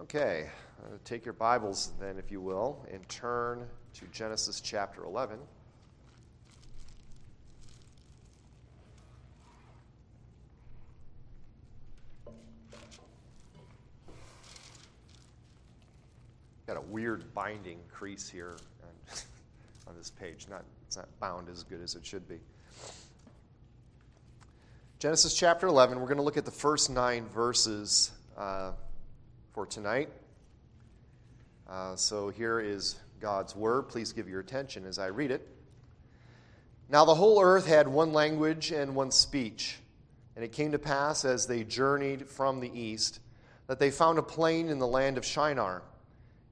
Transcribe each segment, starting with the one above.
Okay, uh, take your Bibles then, if you will, and turn to Genesis chapter 11. Got a weird binding crease here on, on this page. Not, it's not bound as good as it should be. Genesis chapter 11, we're going to look at the first nine verses uh, for tonight. Uh, so here is God's word. Please give your attention as I read it. Now the whole earth had one language and one speech. And it came to pass as they journeyed from the east that they found a plain in the land of Shinar,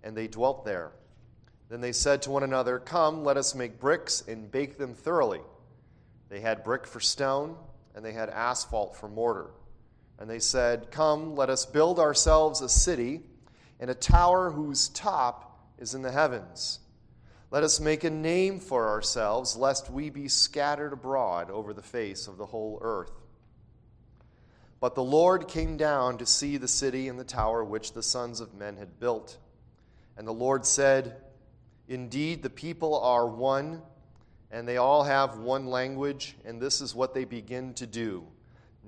and they dwelt there. Then they said to one another, Come, let us make bricks and bake them thoroughly. They had brick for stone and they had asphalt for mortar. And they said, Come, let us build ourselves a city and a tower whose top is in the heavens. Let us make a name for ourselves, lest we be scattered abroad over the face of the whole earth. But the Lord came down to see the city and the tower which the sons of men had built. And the Lord said, Indeed, the people are one and they all have one language, and this is what they begin to do.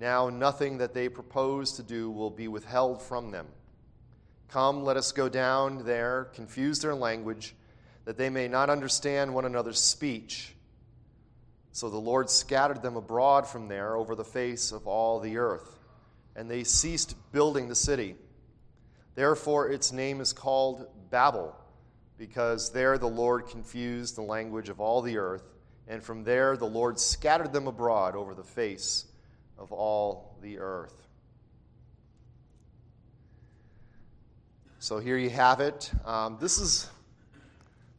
Now, nothing that they propose to do will be withheld from them. Come, let us go down there, confuse their language, that they may not understand one another's speech. So the Lord scattered them abroad from there over the face of all the earth, and they ceased building the city. Therefore, its name is called Babel because there the Lord confused the language of all the earth, and from there the Lord scattered them abroad over the face of all the earth. So here you have it. Um, this is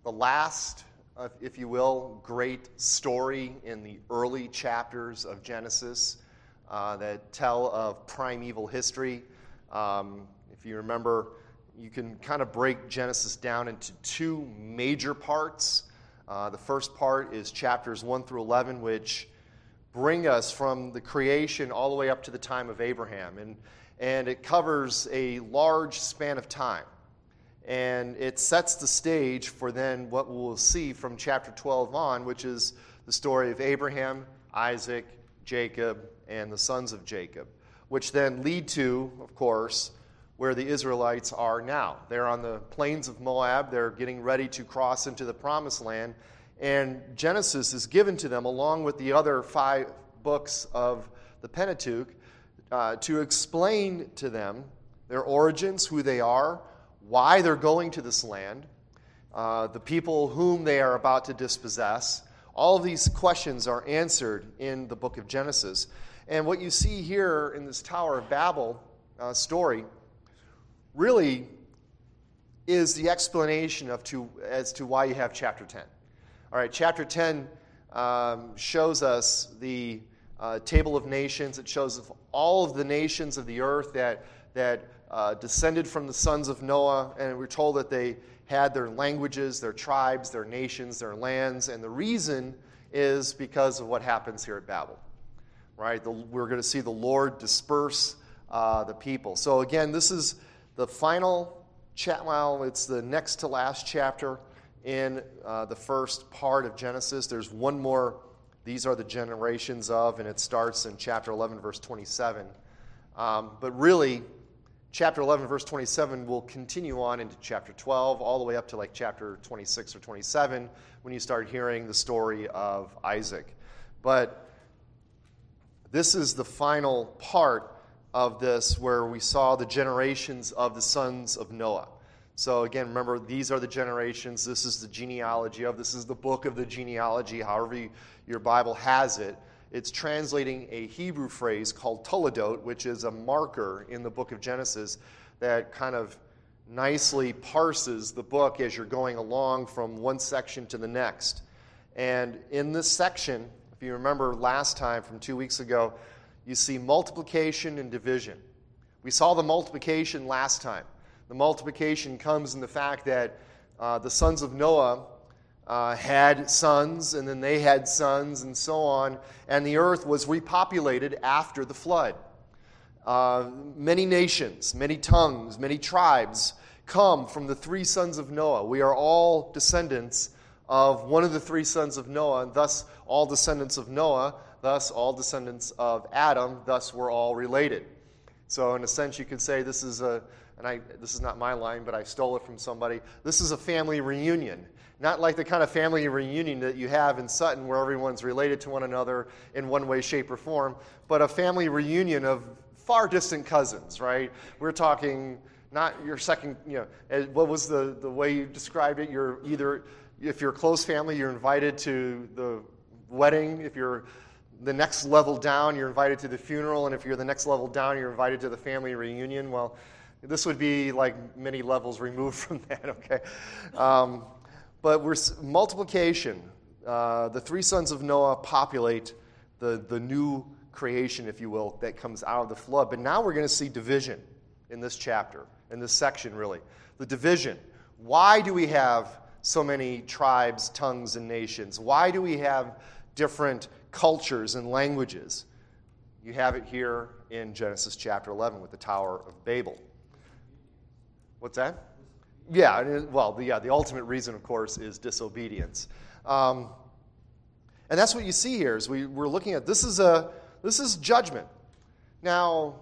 the last, uh, if you will, great story in the early chapters of Genesis uh, that tell of primeval history. Um, if you remember, you can kind of break Genesis down into two major parts. Uh, the first part is chapters 1 through 11, which bring us from the creation all the way up to the time of Abraham. And, and it covers a large span of time. And it sets the stage for then what we'll see from chapter 12 on, which is the story of Abraham, Isaac, Jacob, and the sons of Jacob, which then lead to, of course, where the Israelites are now. They're on the plains of Moab, they're getting ready to cross into the promised land, and Genesis is given to them along with the other five books of the Pentateuch uh, to explain to them their origins, who they are, why they're going to this land, uh, the people whom they are about to dispossess. All of these questions are answered in the book of Genesis. And what you see here in this Tower of Babel uh, story really is the explanation of to, as to why you have chapter 10. All right, chapter 10 um, shows us the uh, table of nations. It shows all of the nations of the earth that, that uh, descended from the sons of Noah, and we're told that they had their languages, their tribes, their nations, their lands, and the reason is because of what happens here at Babel. Right? The, we're going to see the Lord disperse uh, the people. So, again, this is the final chat, well, it's the next to last chapter in uh, the first part of Genesis. There's one more, these are the generations of, and it starts in chapter 11, verse 27. Um, but really, chapter 11, verse 27 will continue on into chapter 12, all the way up to like chapter 26 or 27, when you start hearing the story of Isaac. But this is the final part of this where we saw the generations of the sons of Noah. So, again, remember, these are the generations. This is the genealogy of, this is the book of the genealogy, however you, your Bible has it. It's translating a Hebrew phrase called toledot, which is a marker in the book of Genesis that kind of nicely parses the book as you're going along from one section to the next. And in this section, if you remember last time from two weeks ago, you see multiplication and division. We saw the multiplication last time. The multiplication comes in the fact that uh, the sons of Noah uh, had sons, and then they had sons, and so on, and the earth was repopulated after the flood. Uh, many nations, many tongues, many tribes come from the three sons of Noah. We are all descendants of one of the three sons of Noah, and thus all descendants of Noah, thus all descendants of Adam, thus we're all related. So, in a sense, you could say this is a, and I, this is not my line, but I stole it from somebody. This is a family reunion. Not like the kind of family reunion that you have in Sutton where everyone's related to one another in one way, shape, or form, but a family reunion of far distant cousins, right? We're talking not your second, you know, eh, what was the, the way you described it? You're either, if you're close family, you're invited to the wedding. If you're the next level down, you're invited to the funeral. And if you're the next level down, you're invited to the family reunion. Well, this would be like many levels removed from that, okay? Um, but we're multiplication. Uh, the three sons of Noah populate the, the new creation, if you will, that comes out of the flood. But now we're going to see division in this chapter, in this section, really. The division. Why do we have so many tribes, tongues, and nations? Why do we have different cultures and languages? You have it here in Genesis chapter 11 with the Tower of Babel. What's that? Yeah, well, the, yeah, the ultimate reason, of course, is disobedience. Um, and that's what you see here is we, we're looking at this is a this is judgment. Now,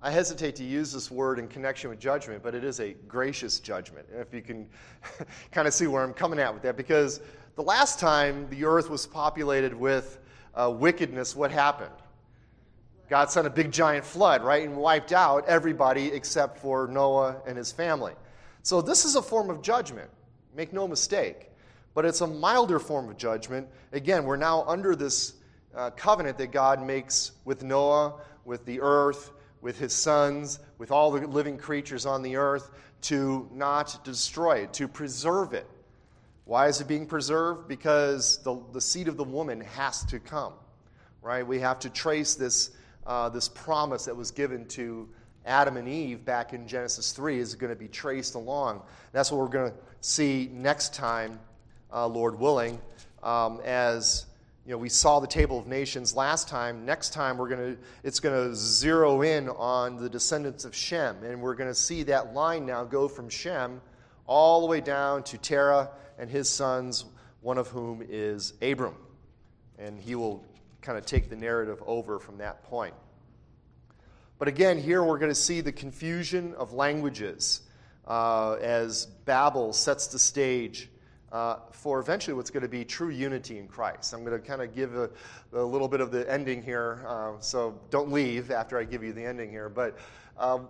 I hesitate to use this word in connection with judgment, but it is a gracious judgment. If you can kind of see where I'm coming at with that, because the last time the earth was populated with uh, wickedness, what happened? God sent a big giant flood, right, and wiped out everybody except for Noah and his family. So this is a form of judgment. Make no mistake. But it's a milder form of judgment. Again, we're now under this uh, covenant that God makes with Noah, with the earth, with his sons, with all the living creatures on the earth to not destroy it, to preserve it. Why is it being preserved? Because the, the seed of the woman has to come, right? We have to trace this uh, this promise that was given to Adam and Eve back in Genesis 3 is going to be traced along. That's what we're going to see next time, uh, Lord willing, um, as you know, we saw the table of nations last time. Next time, we're to it's going to zero in on the descendants of Shem, and we're going to see that line now go from Shem all the way down to Terah and his sons, one of whom is Abram, and he will kind of take the narrative over from that point. But again, here we're going to see the confusion of languages uh, as Babel sets the stage uh, for eventually what's going to be true unity in Christ. I'm going to kind of give a, a, little bit of the ending here, uh, so don't leave after I give you the ending here. But um,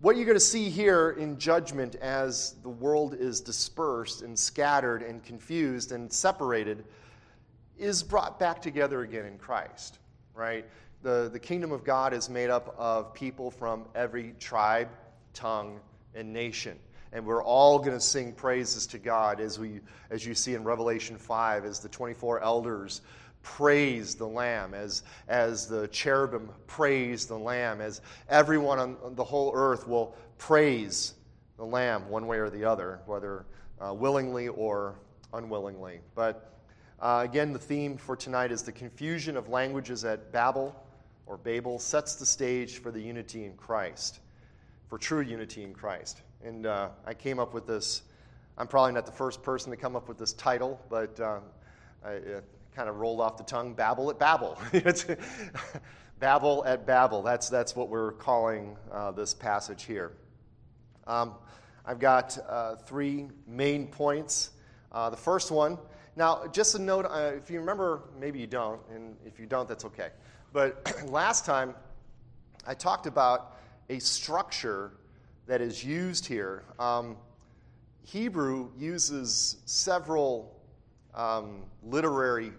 what you're going to see here in judgment as the world is dispersed and scattered and confused and separated is brought back together again in Christ, right? The, the kingdom of God is made up of people from every tribe, tongue, and nation. And we're all going to sing praises to God as, we, as you see in Revelation 5, as the 24 elders praise the Lamb, as, as the cherubim praise the Lamb, as everyone on the whole earth will praise the Lamb one way or the other, whether uh, willingly or unwillingly. But uh, again, the theme for tonight is the confusion of languages at Babel or Babel sets the stage for the unity in Christ, for true unity in Christ. And uh, I came up with this. I'm probably not the first person to come up with this title, but uh, I it kind of rolled off the tongue Babel at Babel. Babel at Babel. That's, that's what we're calling uh, this passage here. Um, I've got uh, three main points. Uh, the first one now, just a note uh, if you remember, maybe you don't, and if you don't, that's okay. But last time, I talked about a structure that is used here. Um, Hebrew uses several um, literary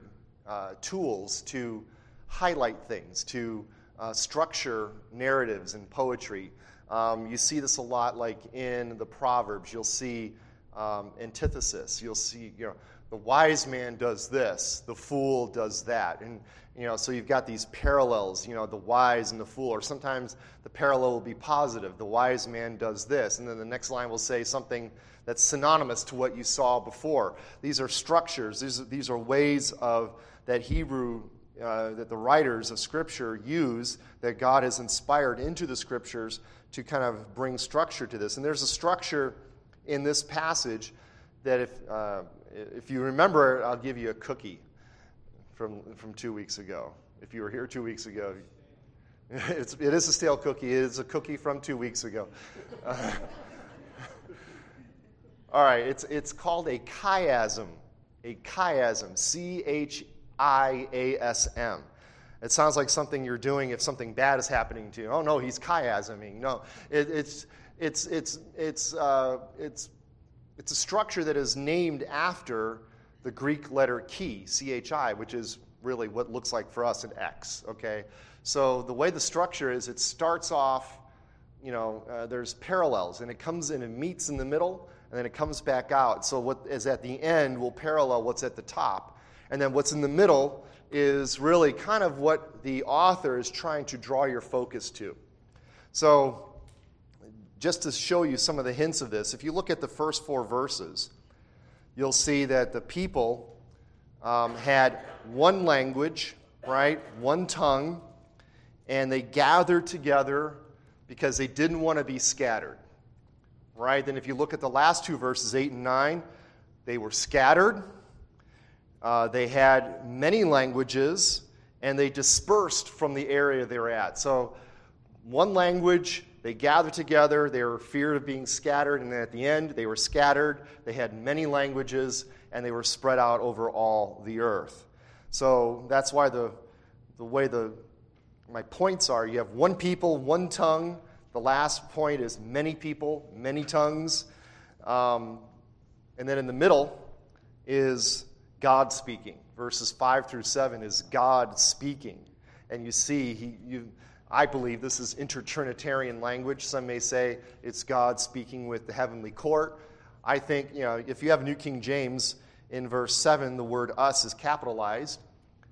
uh, tools to highlight things, to uh, structure narratives and poetry. Um, you see this a lot, like in the Proverbs. You'll see um, antithesis. You'll see, you know, the wise man does this, the fool does that. And, you know, so you've got these parallels, you know, the wise and the fool. Or sometimes the parallel will be positive. The wise man does this. And then the next line will say something that's synonymous to what you saw before. These are structures, these are, these are ways of that Hebrew uh, that the writers of Scripture use that God has inspired into the Scriptures to kind of bring structure to this. And there's a structure in this passage that, if, uh, if you remember, I'll give you a cookie from, from two weeks ago. If you were here two weeks ago, it's, it is a stale cookie. It is a cookie from two weeks ago. Uh, all right, it's, it's called a chiasm. A chiasm. C H I A S M. It sounds like something you're doing if something bad is happening to you. Oh, no, he's chiasming. No, it, it's, it's, it's, it's, uh, it's, it's a structure that is named after the Greek letter chi, C H I, which is really what looks like for us an X, okay? So the way the structure is, it starts off, you know, uh, there's parallels, and it comes in and meets in the middle, and then it comes back out. So what is at the end will parallel what's at the top. And then what's in the middle is really kind of what the author is trying to draw your focus to. So, just to show you some of the hints of this, if you look at the first four verses, you'll see that the people um, had one language, right? One tongue, and they gathered together because they didn't want to be scattered, right? Then, if you look at the last two verses, 8 and 9, they were scattered, uh, they had many languages, and they dispersed from the area they were at. So, one language, they gathered together, they were feared of being scattered, and then at the end, they were scattered. They had many languages, and they were spread out over all the earth. So that's why the, the way the, my points are you have one people, one tongue. The last point is many people, many tongues. Um, and then in the middle is God speaking. Verses 5 through 7 is God speaking. And you see, he, you, I believe this is intertrinitarian language. Some may say it's God speaking with the heavenly court. I think, you know, if you have New King James, in verse 7, the word us is capitalized.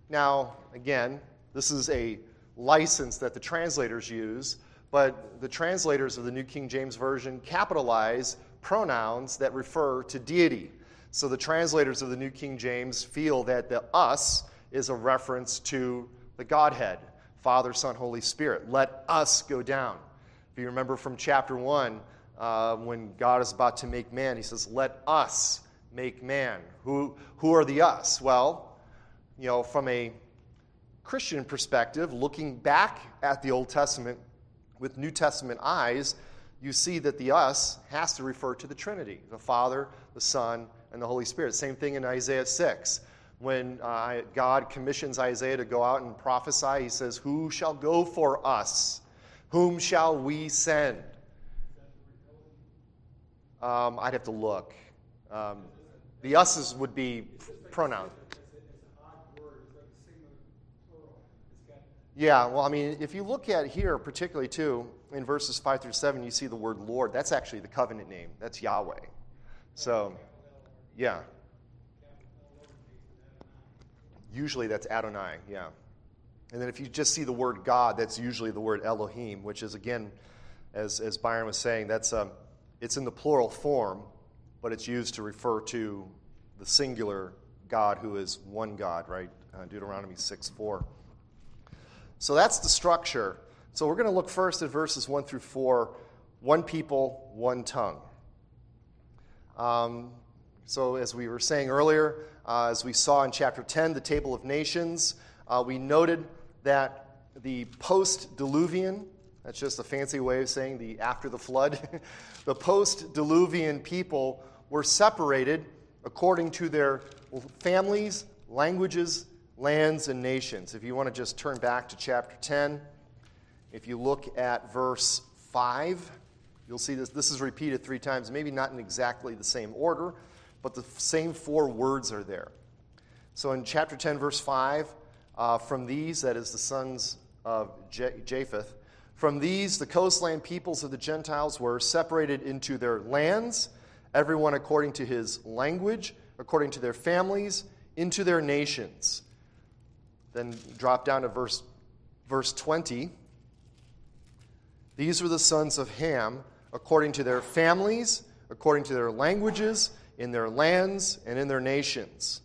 Now, again, this is a license that the translators use, but the translators of the New King James Version capitalize pronouns that refer to deity. So the translators of the New King James feel that the us is a reference to the Godhead Father, Son, Holy Spirit. Let us go down. If you remember from chapter 1, uh, when God is about to make man, he says, Let us make man. Who, who are the us? Well, you know, from a Christian perspective, looking back at the Old Testament with New Testament eyes, you see that the us has to refer to the Trinity the Father, the Son, and the Holy Spirit. Same thing in Isaiah 6. When uh, God commissions Isaiah to go out and prophesy, he says, Who shall go for us? Whom shall we send? Um, I'd have to look. Um, the us's would be pronoun. Yeah, well, I mean, if you look at here, particularly too, in verses 5 through 7, you see the word Lord. That's actually the covenant name. That's Yahweh. So, yeah. Usually that's Adonai, yeah. And then if you just see the word God, that's usually the word Elohim, which is, again, as, as Byron was saying, that's, um, it's in the plural form, but it's used to refer to the singular God who is one God, right? Uh, Deuteronomy 6 4. So that's the structure. So we're going to look first at verses 1 through 4 one people, one tongue. Um, so, as we were saying earlier, uh, as we saw in chapter 10, the table of nations, uh, we noted that the post diluvian, that's just a fancy way of saying the after the flood, the post diluvian people were separated according to their families, languages, lands, and nations. If you want to just turn back to chapter 10, if you look at verse 5, you'll see this. This is repeated three times, maybe not in exactly the same order, but the same four words are there. So in chapter 10, verse 5, uh, from these, that is the sons of Japheth, from these the coastland peoples of the Gentiles were separated into their lands everyone according to his language, according to their families, into their nations. Then drop down to verse, verse 20. These were the sons of Ham, according to their families, according to their languages, in their lands, and in their nations.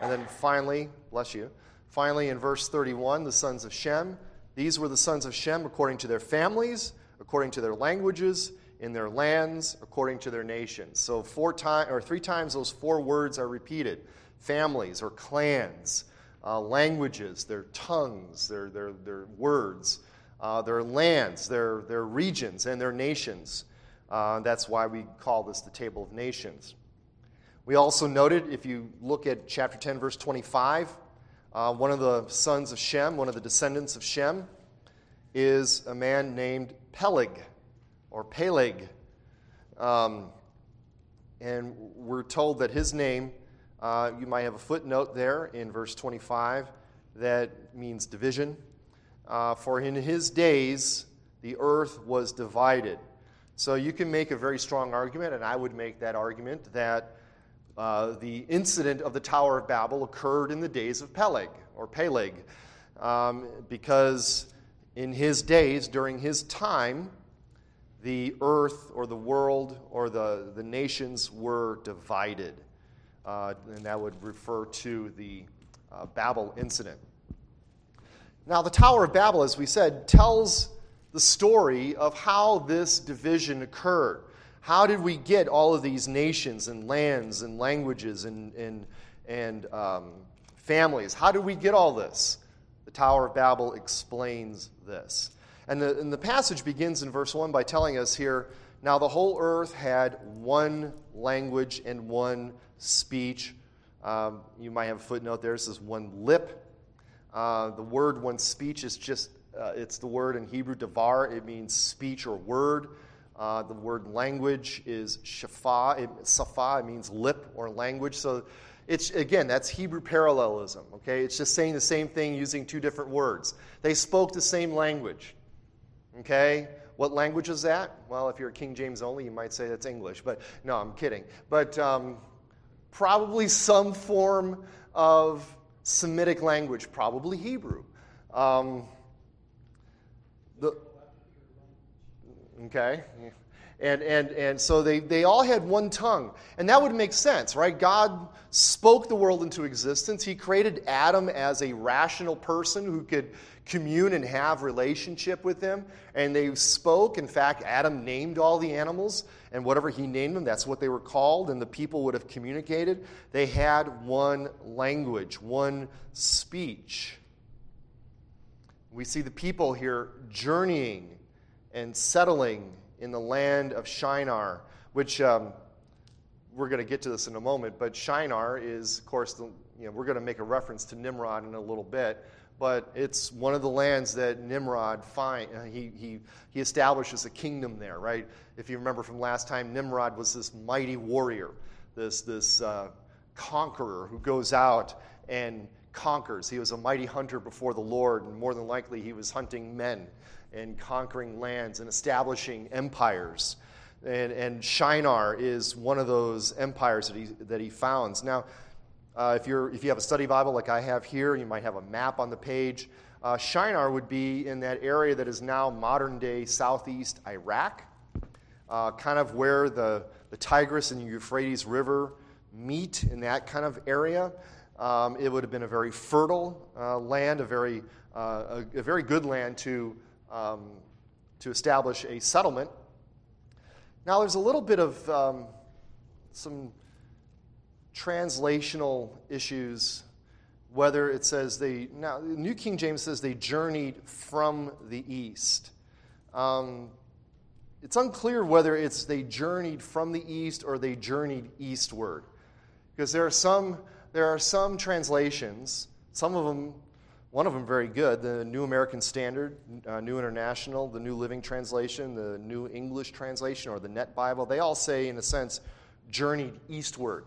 And then finally, bless you, Finally, in verse 31, the sons of Shem. These were the sons of Shem according to their families, according to their languages, in their lands, according to their nations. So four times or three times those four words are repeated: families or clans, uh, languages, their tongues, their their their words, uh, their lands, their their regions, and their nations. Uh, that's why we call this the table of nations. We also noted, if you look at chapter 10, verse 25, uh, one of the sons of Shem, one of the descendants of Shem, is a man named Peleg or Peleg. Um, and we're told that his name, uh, you might have a footnote there in verse 25 that means division. Uh, for in his days, the earth was divided. So you can make a very strong argument, and I would make that argument, that uh, the incident of the Tower of Babel occurred in the days of Peleg or Peleg, um, because in his days, during his time, the earth or the world or the, the nations were divided. Uh, and that would refer to the uh, Babel incident. Now, the Tower of Babel, as we said, tells the story of how this division occurred. How did we get all of these nations and lands and languages and, and, and um, families? How did we get all this? The Tower of Babel explains this. And the, and the passage begins in verse 1 by telling us here now the whole earth had one language and one speech. Um, you might have a footnote there. It says one lip. Uh, the word one speech is just, uh, it's the word in Hebrew, davar. It means speech or word. Uh, the word language is shafa. It, safa, it means lip or language. So it's, again, that's Hebrew parallelism, okay? It's just saying the same thing using two different words. They spoke the same language, okay? What language is that? Well, if you're King James only, you might say that's English, but no, I'm kidding. But um, probably some form of Semitic language, probably Hebrew. Um, the, Okay? And, and, and so they, they all had one tongue. And that would make sense, right? God spoke the world into existence. He created Adam as a rational person who could commune and have relationship with him. And they spoke. In fact, Adam named all the animals. And whatever he named them, that's what they were called. And the people would have communicated. They had one language, one speech. We see the people here journeying and settling in the land of Shinar, which um, we're going to get to this in a moment, but Shinar is, of course, the, you know, we're going to make a reference to Nimrod in a little bit, but it's one of the lands that Nimrod find, uh, he, he, he establishes a kingdom there, right? If you remember from last time, Nimrod was this mighty warrior, this, this uh, conqueror who goes out and conquers. He was a mighty hunter before the Lord, and more than likely, he was hunting men and conquering lands and establishing empires. And, and Shinar is one of those empires that he, that he founds. Now, uh, if, you're, if you have a study Bible like I have here, you might have a map on the page. Uh, Shinar would be in that area that is now modern day southeast Iraq, uh, kind of where the, the Tigris and the Euphrates River meet in that kind of area. Um, it would have been a very fertile uh, land, a very, uh, a, a, very good land to um, to establish a settlement. Now, there's a little bit of um, some translational issues, whether it says they, now, the New King James says they journeyed from the east. Um, it's unclear whether it's they journeyed from the east or they journeyed eastward. Because there are some, there are some translations, some of them one of them very good, the New American Standard, uh, New International, the New Living Translation, the New English Translation, or the Net Bible. They all say, in a sense, journeyed eastward.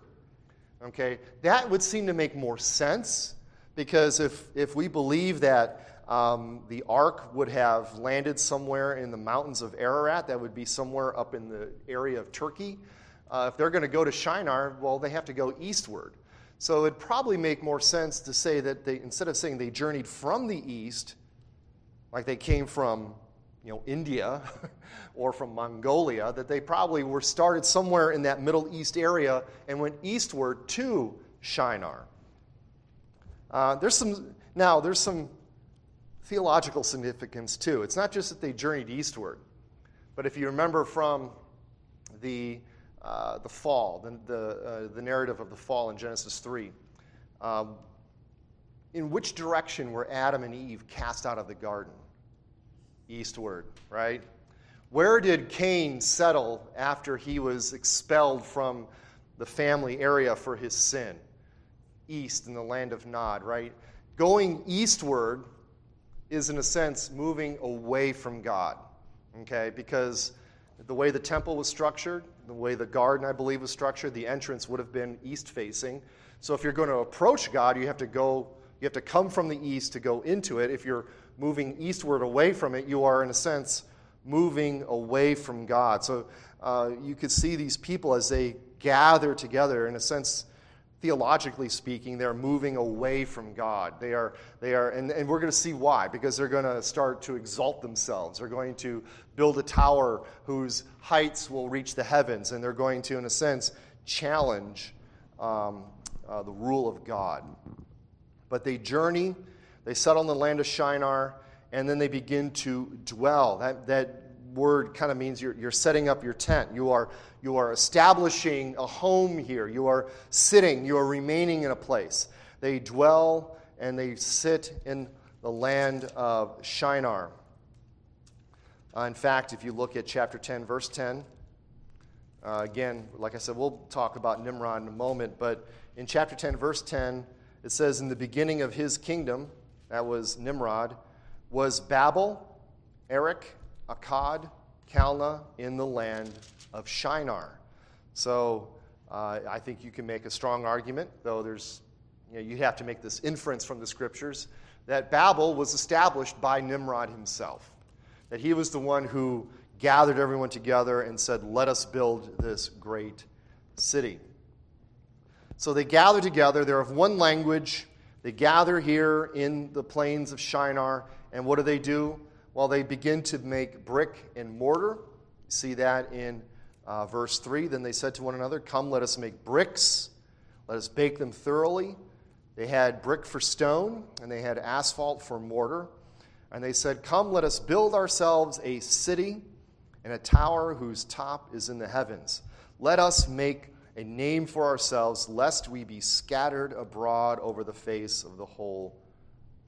Okay, that would seem to make more sense because if, if we believe that um, the ark would have landed somewhere in the mountains of Ararat, that would be somewhere up in the area of Turkey. Uh, if they're going to go to Shinar, well, they have to go eastward. So it'd probably make more sense to say that they, instead of saying they journeyed from the east, like they came from you know, India or from Mongolia, that they probably were started somewhere in that Middle East area and went eastward to Shinar. Uh, there's some Now, there's some theological significance too. It's not just that they journeyed eastward, but if you remember from the, uh, the fall, the, the, uh, the, narrative of the fall in Genesis 3, um, in which direction were Adam and Eve cast out of the garden? Eastward, right? Where did Cain settle after he was expelled from the family area for his sin? East in the land of Nod, right? Going eastward is, in a sense, moving away from God, okay? Because the way the temple was structured, the way the garden, I believe, was structured, the entrance would have been east facing. So if you're going to approach God, you have to go, you have to come from the east to go into it. If you're moving eastward away from it, you are, in a sense, moving away from God. So uh, you could see these people as they gather together, in a sense, theologically speaking, they're moving away from God. They are, they are and, and we're going to see why, because they're going to start to exalt themselves. They're going to build a tower whose heights will reach the heavens, and they're going to, in a sense, challenge um, uh, the rule of God. But they journey, they settle in the land of Shinar, and then they begin to dwell. That, that word kind of means you're, you're setting up your tent. You are, you are establishing a home here. You are sitting, you are remaining in a place. They dwell and they sit in the land of Shinar. Uh, in fact, if you look at chapter 10, verse 10, uh, again, like I said, we'll talk about Nimrod in a moment, but in chapter 10, verse 10, it says, In the beginning of his kingdom, that was Nimrod, was Babel, Erech, Akkad, Kalna, in the land of Shinar. So uh, I think you can make a strong argument, though there's, you know, you have to make this inference from the scriptures, that Babel was established by Nimrod himself. That he was the one who gathered everyone together and said, Let us build this great city. So they gather together. They're of one language. They gather here in the plains of Shinar. And what do they do? Well, they begin to make brick and mortar. see that in uh, verse 3. Then they said to one another, Come, let us make bricks. Let us bake them thoroughly. They had brick for stone, and they had asphalt for mortar. And they said, Come, let us build ourselves a city and a tower whose top is in the heavens. Let us make a name for ourselves, lest we be scattered abroad over the face of the whole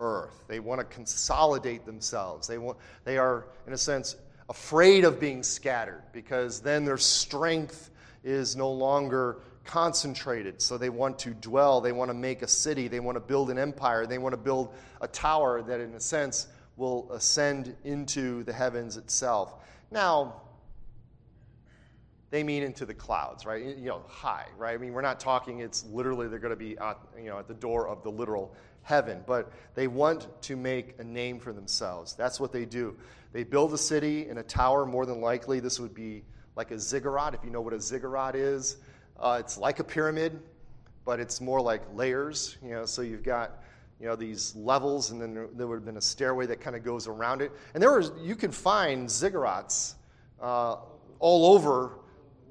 earth. They want to consolidate themselves. They, want, they are, in a sense, afraid of being scattered because then their strength is no longer concentrated. So they want to dwell, they want to make a city, they want to build an empire, they want to build a tower that, in a sense, will ascend into the heavens itself. Now, they mean into the clouds, right? You know, high, right? I mean, we're not talking it's literally they're going to be you know, at the door of the literal heaven, but they want to make a name for themselves. That's what they do. They build a city in a tower, more than likely. This would be like a ziggurat, if you know what a ziggurat is. Uh, it's like a pyramid, but it's more like layers. You know, so you've got you know these levels, and then there, there would have been a stairway that kind of goes around it. And there was you can find ziggurats uh, all over,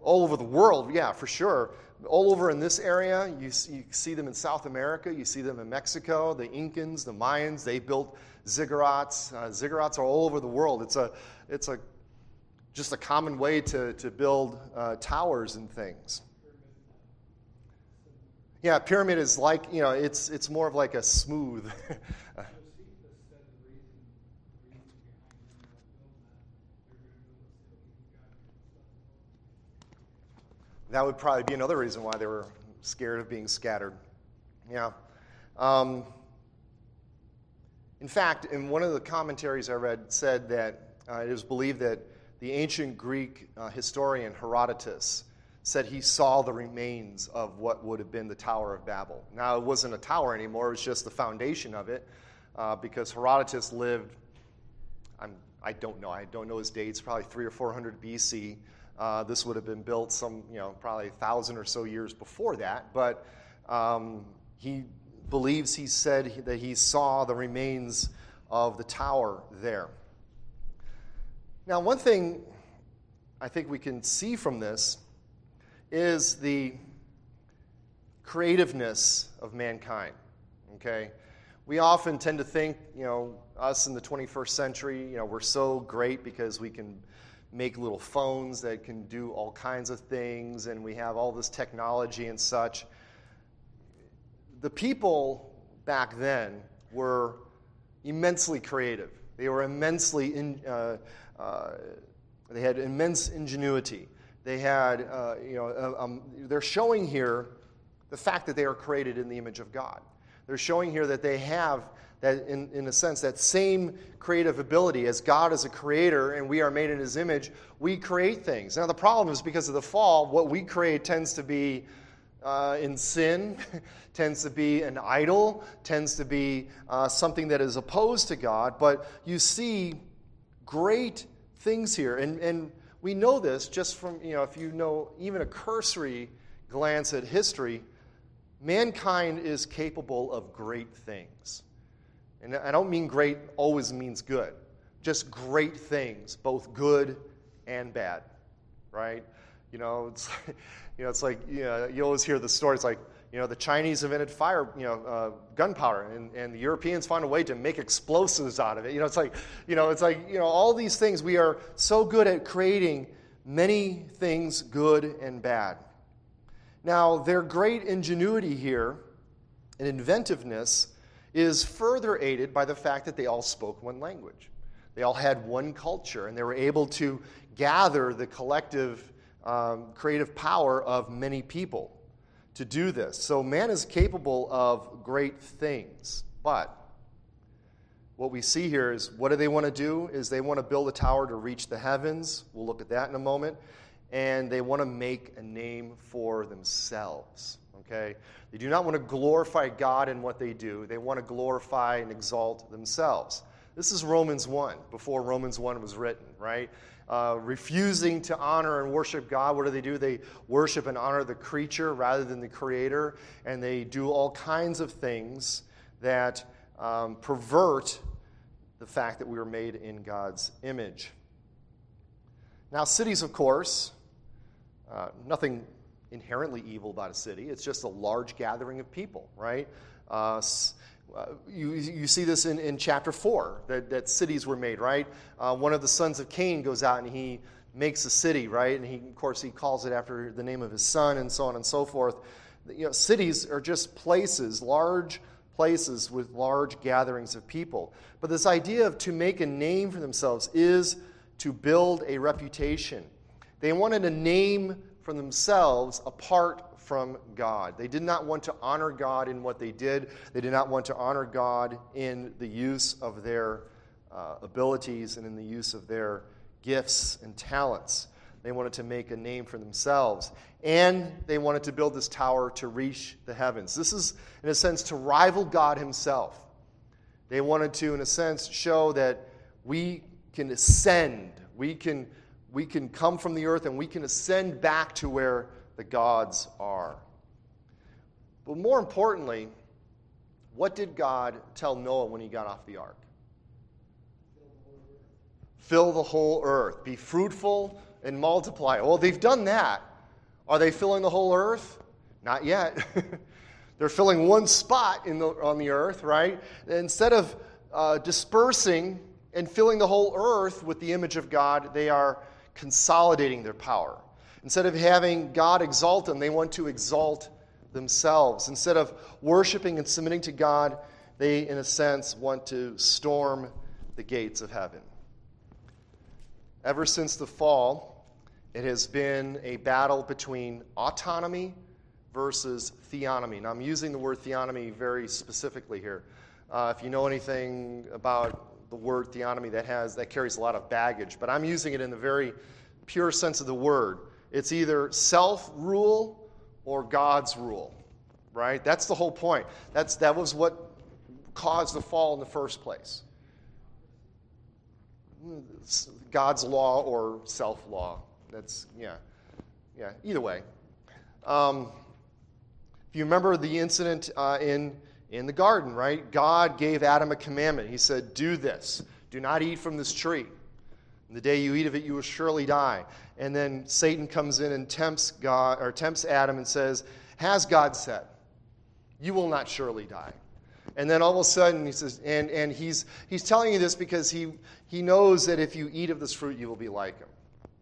all over the world. Yeah, for sure all over in this area. You, you, see them in South America. You see them in Mexico. The Incans, the Mayans, they built ziggurats. Uh, ziggurats are all over the world. It's a, it's a, just a common way to, to build uh, towers and things. Yeah, pyramid is like, you know, it's, it's more of like a smooth. That would probably be another reason why they were scared of being scattered. Yeah. Um, in fact, in one of the commentaries I read, said that uh, was believed that the ancient Greek uh, historian Herodotus said he saw the remains of what would have been the Tower of Babel. Now, it wasn't a tower anymore, it was just the foundation of it, uh, because Herodotus lived, I'm, I don't know, I don't know his dates, probably three or four hundred BC. Uh, this would have been built some, you know, probably a thousand or so years before that. But um, he believes he said that he saw the remains of the tower there. Now, one thing I think we can see from this is the creativeness of mankind. Okay? we often tend to think, you know, us in the 21st century, you know, we're so great because we can make little phones that can do all kinds of things and we have all this technology and such. The people back then were immensely creative. They were immensely, in, uh, uh, they had immense ingenuity. They had, uh, you know, uh, um, they're showing here the fact that they are created in the image of God. They're showing here that they have that, in, in a sense, that same creative ability as God is a creator and we are made in his image, we create things. Now, the problem is because of the fall, what we create tends to be uh, in sin, tends to be an idol, tends to be uh, something that is opposed to God. But you see great things here. And, and we know this just from, you know, if you know even a cursory glance at history, mankind is capable of great things. And I don't mean great always means good, just great things, both good and bad, right? You know, it's, you know, it's like, you, know, you always hear the story. It's like, you know, the Chinese invented fire, you know, uh, gunpowder, and, and the Europeans found a way to make explosives out of it. You know, it's like, you know, it's like, you know, all these things. We are so good at creating many things, good and bad. Now, their great ingenuity here and inventiveness is further aided by the fact that they all spoke one language. They all had one culture, and they were able to gather the collective um, creative power of many people to do this. So, man is capable of great things, but what we see here is what do they want to do? Is they want to build a tower to reach the heavens. We'll look at that in a moment and they want to make a name for themselves. Okay? They do not want to glorify God in what they do, they want to glorify and exalt themselves. This is Romans 1, before Romans 1 was written, right? Uh, refusing to honor and worship God, what do they do? They worship and honor the creature rather than the creator, and they do all kinds of things that um, pervert the fact that we were made in God's image. Now, cities, of course, uh, nothing inherently evil about a city. It's just a large gathering of people, right? Uh, uh, you, you see this in, in chapter 4 that, that cities were made, right? Uh, one of the sons of Cain goes out and he makes a city, right? And he, of course, he calls it after the name of his son and so on and so forth. You know, cities are just places, large places with large gatherings of people. But this idea of to make a name for themselves is to build a reputation. They wanted a name for themselves apart from God. They did not want to honor God in what they did, they did not want to honor God in the use of their uh, abilities and in the use of their gifts and talents. They wanted to make a name for themselves. And they wanted to build this tower to reach the heavens. This is, in a sense, to rival God Himself. They wanted to, in a sense, show that we can ascend, we can we can come from the earth and we can ascend back to where the gods are. But more importantly, what did God tell Noah when he got off the ark? Fill the whole earth. Be fruitful and multiply. Well, they've done that. Are they filling the whole earth? Not yet. They're filling one spot in the, on the earth, right? Instead of uh, dispersing and filling the whole earth with the image of God, they are consolidating their power. Instead of having God exalt them, they want to exalt themselves. Instead of worshiping and submitting to God, they, in a sense, want to storm the gates of heaven. Ever since the fall, it has been a battle between autonomy versus theonomy. Now, I'm using the word theonomy very specifically here. Uh, if you know anything about the word theonomy that has that carries a lot of baggage, but I'm using it in the very pure sense of the word. It's either self rule or God's rule, right? That's the whole point. That's, that was what caused the fall in the first place. God's law or self law. That's, yeah. Yeah, either way. Um, if you remember the incident uh, in in the garden, right? God gave Adam a commandment. He said, Do this. Do not eat from this tree. The day you eat of it, you will surely die. And then Satan comes in and tempts God or tempts Adam and says, Has God said, You will not surely die? And then all of a sudden, he says, and, and he's, he's telling you this because he, he knows that if you eat of this fruit, you will be like him.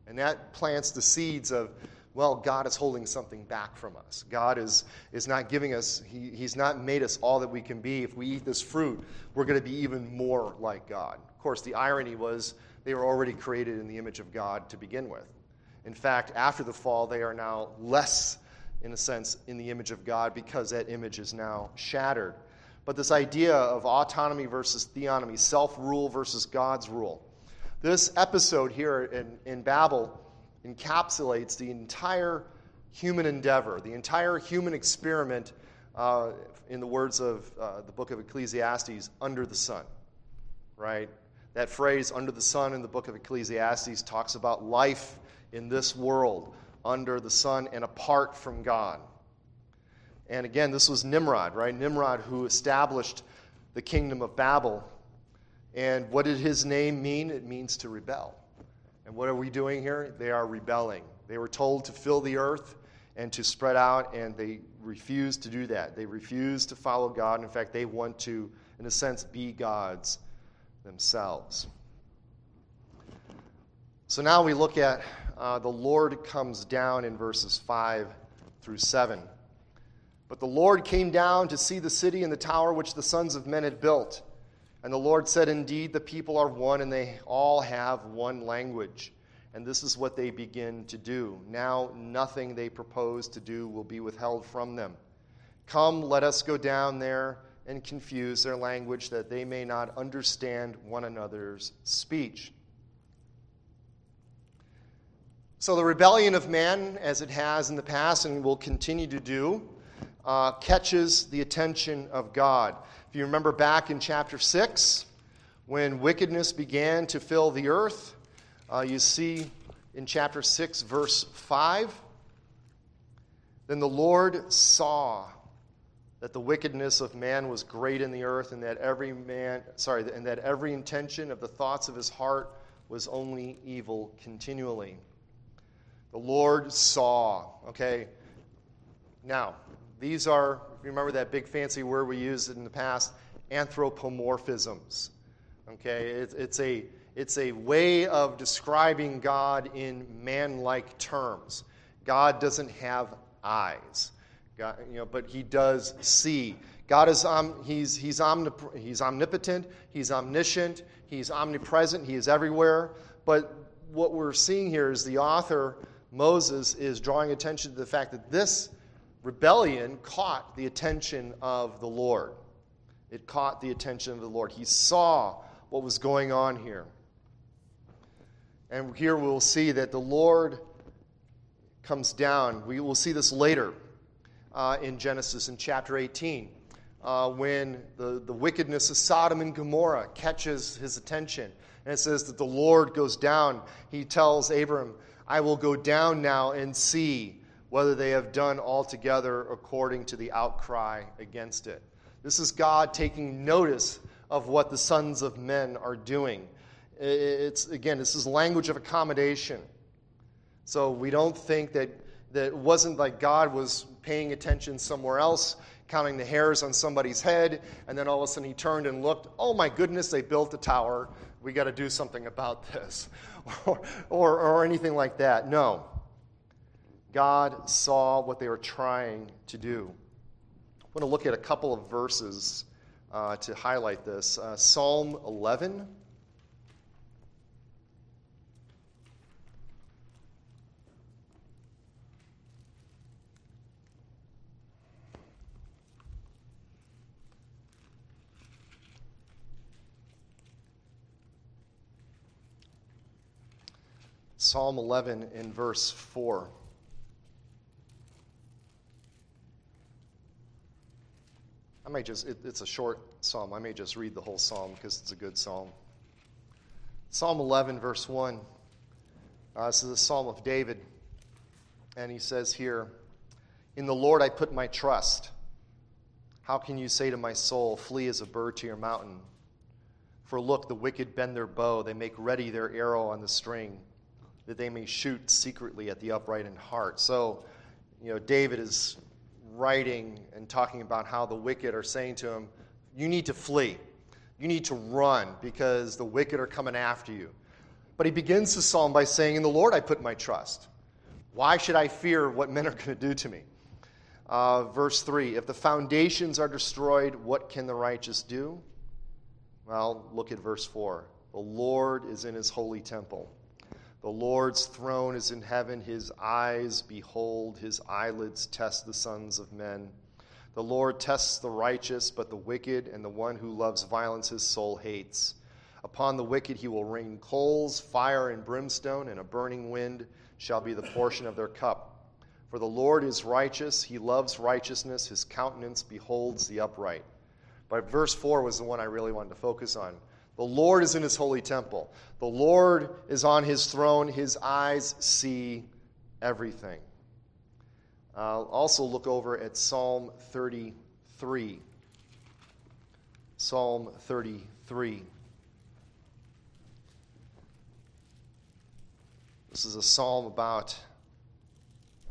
And that plants the seeds of, well, God is holding something back from us. God is, is not giving us, he, He's not made us all that we can be. If we eat this fruit, we're going to be even more like God. Of course, the irony was they were already created in the image of God to begin with. In fact, after the fall, they are now less, in a sense, in the image of God because that image is now shattered. But this idea of autonomy versus theonomy, self rule versus God's rule, this episode here in, in Babel encapsulates the entire human endeavor, the entire human experiment, uh, in the words of uh, the book of Ecclesiastes, under the sun. Right? That phrase, under the sun, in the book of Ecclesiastes, talks about life in this world, under the sun and apart from God. And again, this was Nimrod, right? Nimrod, who established the kingdom of Babel. And what did his name mean? It means to rebel. And what are we doing here? They are rebelling. They were told to fill the earth and to spread out, and they refused to do that. They refused to follow God. In fact, they want to, in a sense, be gods themselves. So now we look at uh, the Lord comes down in verses 5 through 7. But the Lord came down to see the city and the tower which the sons of men had built. And the Lord said, Indeed, the people are one, and they all have one language. And this is what they begin to do. Now, nothing they propose to do will be withheld from them. Come, let us go down there and confuse their language, that they may not understand one another's speech. So, the rebellion of man, as it has in the past and will continue to do, uh, catches the attention of God. If you remember back in chapter 6, when wickedness began to fill the earth, uh, you see in chapter 6, verse 5, then the Lord saw that the wickedness of man was great in the earth and that every man sorry and that every intention of the thoughts of his heart was only evil continually. The lord saw okay? Now these are, remember that big fancy word we used in the past, anthropomorphisms. Okay, it, it's, a, it's a way of describing God in man like terms. God doesn't have eyes, God, you know, but he does see. God is um, he's, he's, omnip- he's omnipotent, he's omniscient, he's omnipresent, he is everywhere. But what we're seeing here is the author, Moses, is drawing attention to the fact that this rebellion caught the attention of the Lord. It caught the attention of the Lord. He saw what was going on here. And here we'll see that the Lord comes down. We will see this later uh, in Genesis in chapter 18 uh, when the, the wickedness of Sodom and Gomorrah catches his attention. And it says that the Lord goes down. He tells Abram, I will go down now and see whether they have done altogether according to the outcry against it. This is God taking notice of what the sons of men are doing. It's, again, this is language of accommodation. So we don't think that, that it wasn't like God was paying attention somewhere else, counting the hairs on somebody's head, and then all of a sudden he turned and looked, oh my goodness, they built a tower. We got to do something about this. or, or, or anything like that. No. God saw what they were trying to do. I want to look at a couple of verses uh, to highlight this. Uh, Psalm 11. Psalm 11 in verse 4. I may just, it, it's a short psalm. I may just read the whole psalm because it's a good psalm. Psalm 11, verse 1. Uh, this is the psalm of David. And he says here, In the Lord I put my trust. How can you say to my soul, Flee as a bird to your mountain? For look, the wicked bend their bow, they make ready their arrow on the string, that they may shoot secretly at the upright in heart. So, you know, David is writing and talking about how the wicked are saying to him, You need to flee. You need to run because the wicked are coming after you. But he begins the psalm by saying, In the Lord I put my trust. Why should I fear what men are going to do to me? Uh, verse 3 If the foundations are destroyed, what can the righteous do? Well, look at verse 4. The Lord is in his holy temple. The Lord's throne is in heaven. His eyes behold, his eyelids test the sons of men. The Lord tests the righteous, but the wicked and the one who loves violence his soul hates. Upon the wicked he will rain coals, fire, and brimstone, and a burning wind shall be the portion of their cup. For the Lord is righteous, he loves righteousness, his countenance beholds the upright. But verse 4 was the one I really wanted to focus on. The Lord is in his holy temple. The Lord is on his throne. His eyes see everything. Also, look over at Psalm 33. Psalm 33. This is a psalm about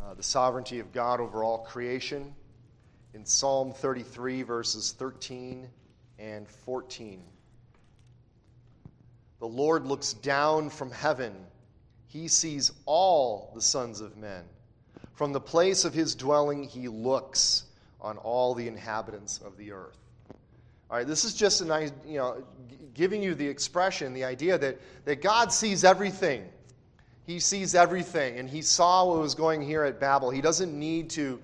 uh, the sovereignty of God over all creation. In Psalm 33, verses 13 and 14. The Lord looks down from heaven. He sees all the sons of men. From the place of his dwelling, he looks on all the inhabitants of the earth. All right, this is just an, you know, giving you the expression, the idea that, that God sees everything. He sees everything, and he saw what was going here at Babel. He doesn't need to,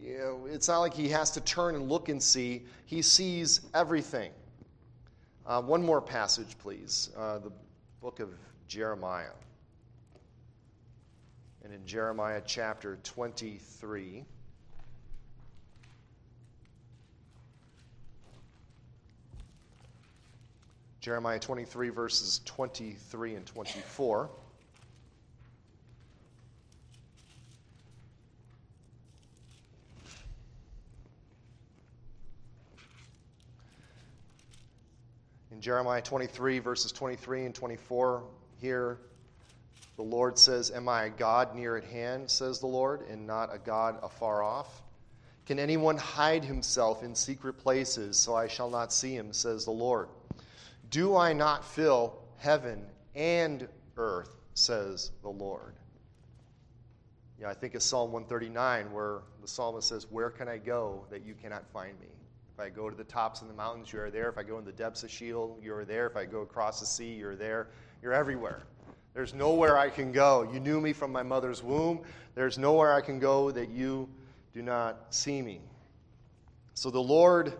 you know, it's not like he has to turn and look and see. He sees everything. Uh, one more passage, please. Uh, the book of Jeremiah. And in Jeremiah chapter 23. Jeremiah 23, verses 23 and 24. Jeremiah 23, verses 23 and 24, here the Lord says, Am I a God near at hand, says the Lord, and not a God afar off? Can anyone hide himself in secret places so I shall not see him, says the Lord? Do I not fill heaven and earth, says the Lord? Yeah, I think it's Psalm 139 where the psalmist says, Where can I go that you cannot find me? If I go to the tops of the mountains, you are there. If I go in the depths of Sheol, you are there. If I go across the sea, you're there. You're everywhere. There's nowhere I can go. You knew me from my mother's womb. There's nowhere I can go that you do not see me. So the Lord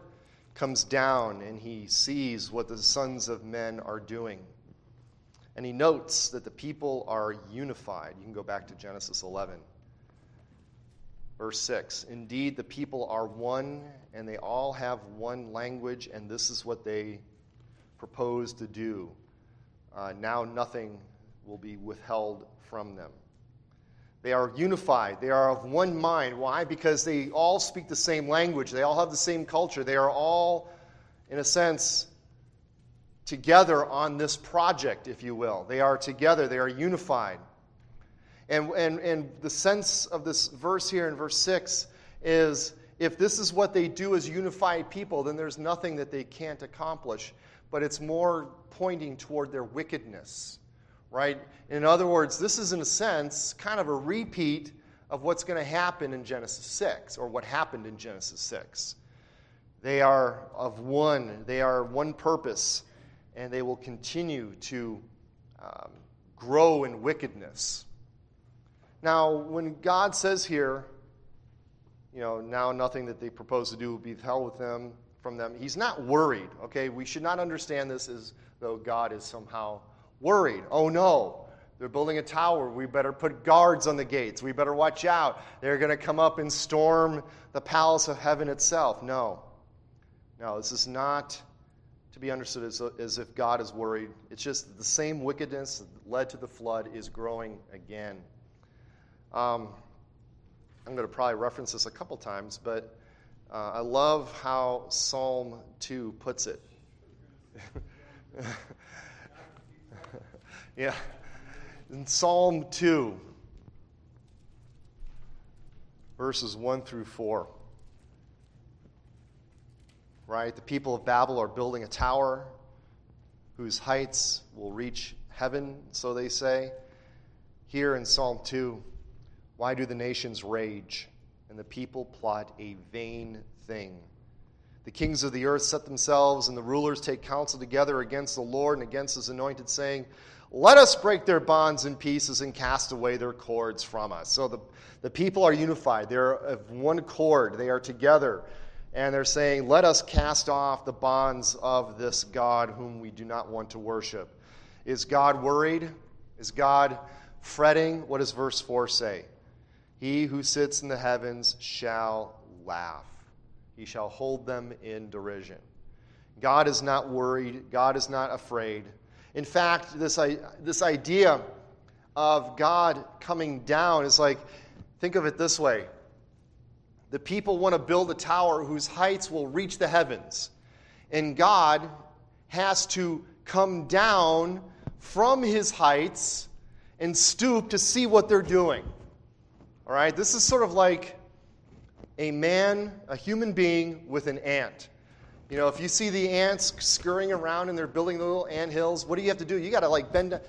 comes down and he sees what the sons of men are doing. And he notes that the people are unified. You can go back to Genesis 11. Verse 6 Indeed, the people are one, and they all have one language, and this is what they propose to do. Uh, now nothing will be withheld from them. They are unified. They are of one mind. Why? Because they all speak the same language. They all have the same culture. They are all, in a sense, together on this project, if you will. They are together. They are unified. And, and, and the sense of this verse here in verse 6 is if this is what they do as unified people, then there's nothing that they can't accomplish. But it's more pointing toward their wickedness, right? In other words, this is, in a sense, kind of a repeat of what's going to happen in Genesis 6, or what happened in Genesis 6. They are of one, they are one purpose, and they will continue to um, grow in wickedness. Now, when God says here, you know, now nothing that they propose to do will be held with them from them, he's not worried, okay? We should not understand this as though God is somehow worried. Oh no, they're building a tower. We better put guards on the gates. We better watch out. They're going to come up and storm the palace of heaven itself. No. No, this is not to be understood as, as if God is worried. It's just the same wickedness that led to the flood is growing again. Um, I'm going to probably reference this a couple times, but uh, I love how Psalm 2 puts it. yeah. In Psalm 2, verses 1 through 4. right? The people of Babel are building a tower whose heights will reach heaven, so they say. Here in Psalm 2, why do the nations rage and the people plot a vain thing? The kings of the earth set themselves, and the rulers take counsel together against the Lord and against his anointed, saying, Let us break their bonds in pieces and cast away their cords from us. So the, the people are unified. They're of one cord, they are together. And they're saying, Let us cast off the bonds of this God whom we do not want to worship. Is God worried? Is God fretting? What does verse 4 say? He who sits in the heavens shall laugh, he shall hold them in derision. God is not worried, God is not afraid. In fact, this, this idea of God coming down is like, think of it this way the people want to build a tower whose heights will reach the heavens. And God has to come down from his heights and stoop to see what they're doing. All right? This is sort of like a man, a human being, with an ant. You know, if you see the ants scurrying around and they're building little ant hills, what do you have to do? You got to like bend down.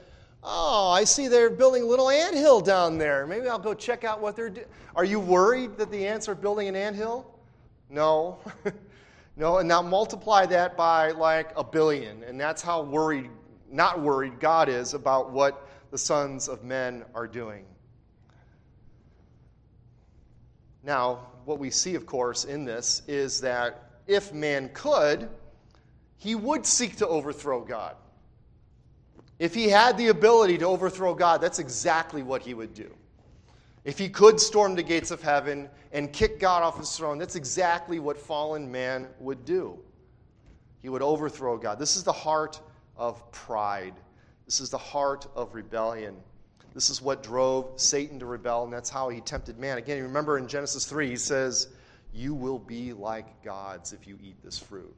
Oh, I see they're building a little ant hill down there. Maybe I'll go check out what they're doing. Are you worried that the ants are building an ant hill? No. no, and now multiply that by like a billion, and that's how worried, not worried, God is about what the sons of men are doing. Now, what we see, of course, in this is that if man could, he would seek to overthrow God. If he had the ability to overthrow God, that's exactly what he would do. If he could storm the gates of heaven and kick God off his throne, that's exactly what fallen man would do. He would overthrow God. This is the heart of pride. This is the heart of rebellion. This is what drove Satan to rebel, and that's how he tempted man. Again, you remember in Genesis 3, he says, You will be like gods if you eat this fruit.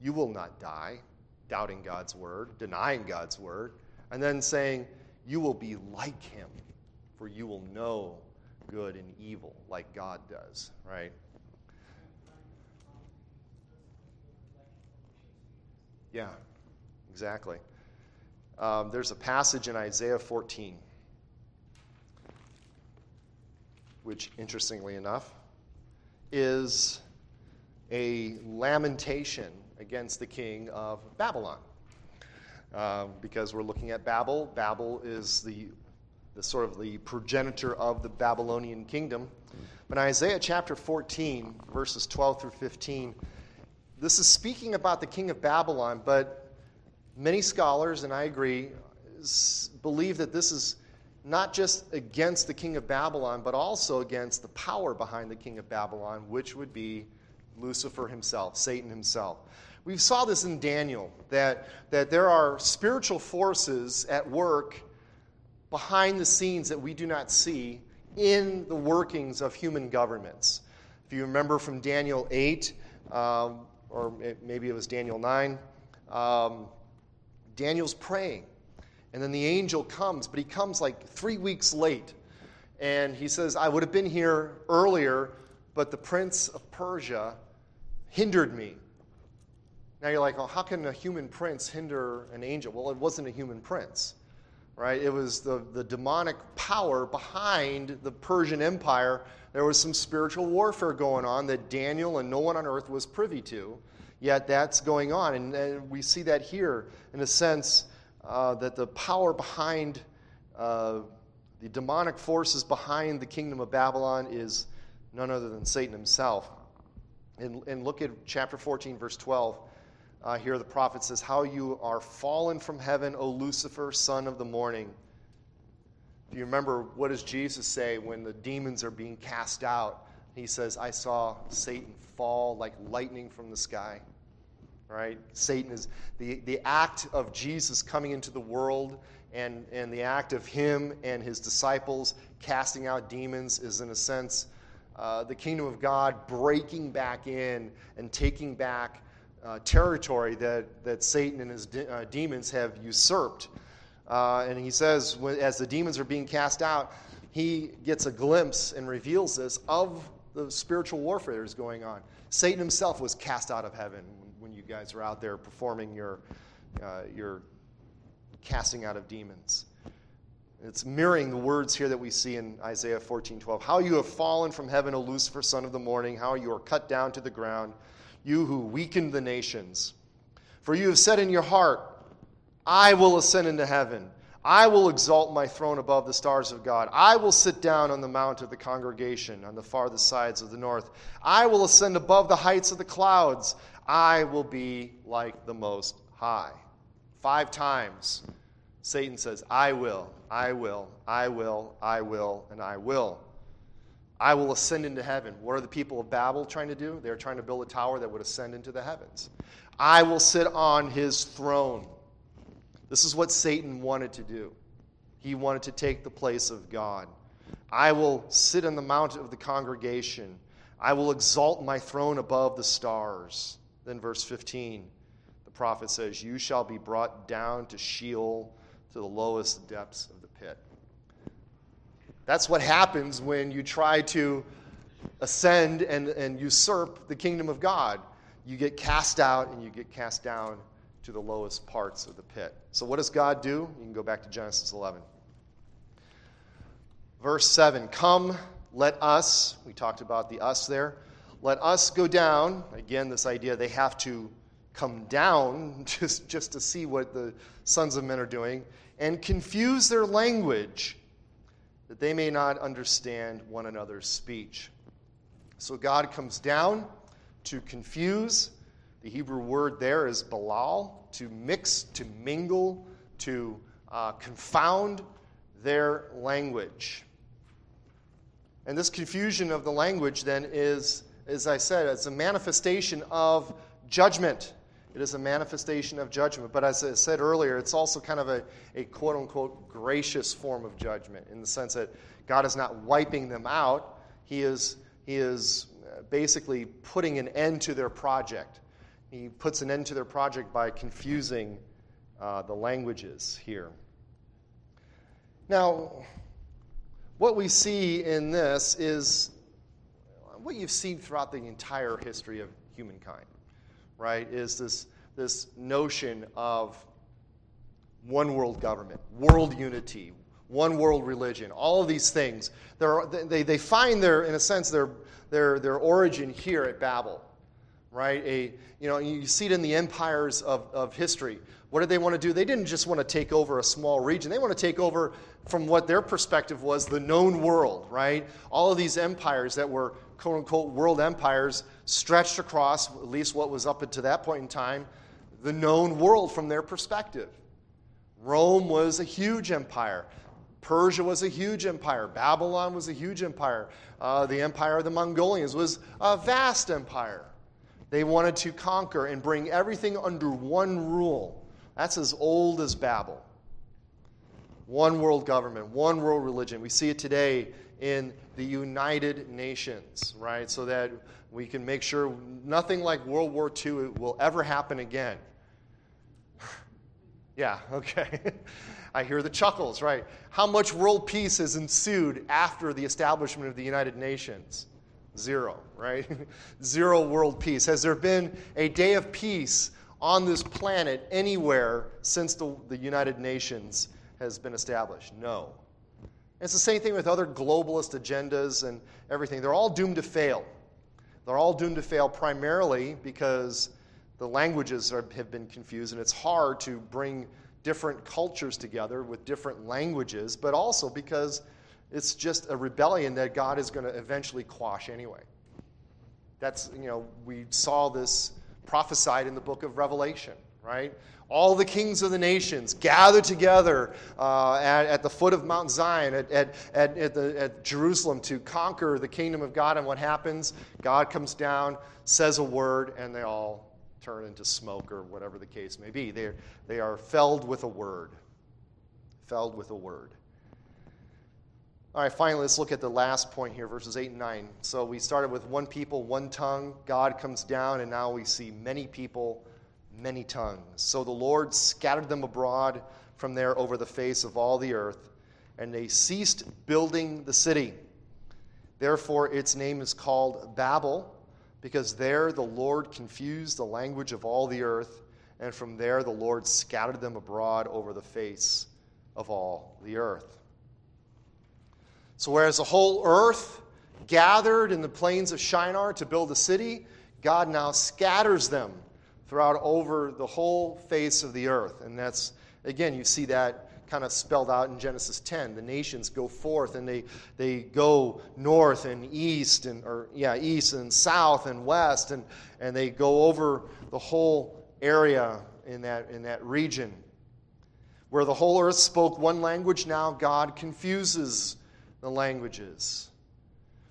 You will not die doubting God's word, denying God's word, and then saying, You will be like him, for you will know good and evil like God does, right? Yeah, exactly. Um, there's a passage in Isaiah 14, which, interestingly enough, is a lamentation against the king of Babylon. Uh, because we're looking at Babel. Babel is the, the sort of the progenitor of the Babylonian kingdom. But in Isaiah chapter 14, verses 12 through 15, this is speaking about the king of Babylon, but many scholars, and I agree, believe that this is not just against the king of Babylon, but also against the power behind the king of Babylon, which would be Lucifer himself, Satan himself. We saw this in Daniel, that, that there are spiritual forces at work behind the scenes that we do not see in the workings of human governments. If you remember from Daniel 8, um, or maybe it was Daniel 9, um, Daniel's praying. And then the angel comes, but he comes like three weeks late. And he says, I would have been here earlier, but the prince of Persia hindered me. Now you're like, well, how can a human prince hinder an angel? Well, it wasn't a human prince, right? It was the, the demonic power behind the Persian Empire. There was some spiritual warfare going on that Daniel and no one on earth was privy to. Yet that's going on. And, and we see that here in a sense uh, that the power behind uh, the demonic forces behind the kingdom of Babylon is none other than Satan himself. And, and look at chapter 14, verse 12. Uh, here the prophet says, How you are fallen from heaven, O Lucifer, son of the morning. Do you remember what does Jesus say when the demons are being cast out? He says, I saw Satan fall like lightning from the sky. Right? Satan is the, the act of Jesus coming into the world and, and the act of him and his disciples casting out demons is, in a sense, uh, the kingdom of God breaking back in and taking back uh, territory that, that Satan and his de- uh, demons have usurped. Uh, and he says, as the demons are being cast out, he gets a glimpse and reveals this of the spiritual warfare that is going on. Satan himself was cast out of heaven you guys are out there performing your, uh, your casting out of demons. It's mirroring the words here that we see in Isaiah 14 12. How you have fallen from heaven, O Lucifer, son of the morning, how you are cut down to the ground, you who weakened the nations. For you have said in your heart, I will ascend into heaven. I will exalt my throne above the stars of God. I will sit down on the mount of the congregation on the farthest sides of the north. I will ascend above the heights of the clouds. I will be like the Most High. Five times, Satan says, I will, I will, I will, I will, and I will. I will ascend into heaven. What are the people of Babel trying to do? They're trying to build a tower that would ascend into the heavens. I will sit on his throne. This is what Satan wanted to do. He wanted to take the place of God. I will sit on the mount of the congregation. I will exalt my throne above the stars. Then, verse 15, the prophet says, You shall be brought down to Sheol, to the lowest depths of the pit. That's what happens when you try to ascend and, and usurp the kingdom of God. You get cast out and you get cast down to the lowest parts of the pit. So, what does God do? You can go back to Genesis 11. Verse 7 Come, let us, we talked about the us there, let us go down. Again, this idea they have to come down just, just to see what the sons of men are doing and confuse their language that they may not understand one another's speech. So God comes down to confuse the Hebrew word there is balal, to mix, to mingle, to uh, confound their language. And this confusion of the language then is, as I said, it's a manifestation of judgment. It is a manifestation of judgment. But as I said earlier, it's also kind of a, a quote unquote gracious form of judgment in the sense that God is not wiping them out, He is, he is basically putting an end to their project he puts an end to their project by confusing uh, the languages here. Now, what we see in this is what you've seen throughout the entire history of humankind, right? Is this, this notion of one world government, world unity, one world religion, all of these things. They, they find their, in a sense, their, their, their origin here at Babel right? A, you know, you see it in the empires of, of history. What did they want to do? They didn't just want to take over a small region. They want to take over, from what their perspective was, the known world, right? All of these empires that were quote unquote world empires stretched across, at least what was up to that point in time, the known world from their perspective. Rome was a huge empire. Persia was a huge empire. Babylon was a huge empire. Uh, the empire of the Mongolians was a vast empire. They wanted to conquer and bring everything under one rule. That's as old as Babel. One world government, one world religion. We see it today in the United Nations, right? So that we can make sure nothing like World War II will ever happen again. yeah, okay. I hear the chuckles, right? How much world peace has ensued after the establishment of the United Nations? Zero, right? Zero world peace. Has there been a day of peace on this planet anywhere since the, the United Nations has been established? No. It's the same thing with other globalist agendas and everything. They're all doomed to fail. They're all doomed to fail primarily because the languages are, have been confused, and it's hard to bring different cultures together with different languages, but also because it's just a rebellion that God is going to eventually quash anyway. That's, you know, we saw this prophesied in the book of Revelation, right? All the kings of the nations gather together uh, at, at, the foot of Mount Zion, at, at, at, the, at Jerusalem, to conquer the kingdom of God. And what happens? God comes down, says a word, and they all turn into smoke or whatever the case may be. They're, they are felled with a word. Felled with a word. All right, finally, let's look at the last point here, verses 8 and 9. So we started with one people, one tongue. God comes down, and now we see many people, many tongues. So the Lord scattered them abroad from there over the face of all the earth, and they ceased building the city. Therefore, its name is called Babel, because there the Lord confused the language of all the earth, and from there the Lord scattered them abroad over the face of all the earth. So, whereas the whole earth gathered in the plains of Shinar to build a city, God now scatters them throughout over the whole face of the earth. And that's, again, you see that kind of spelled out in Genesis 10. The nations go forth and they, they go north and east and or yeah, east and south and west and, and they go over the whole area in that in that region. Where the whole earth spoke one language, now God confuses the languages.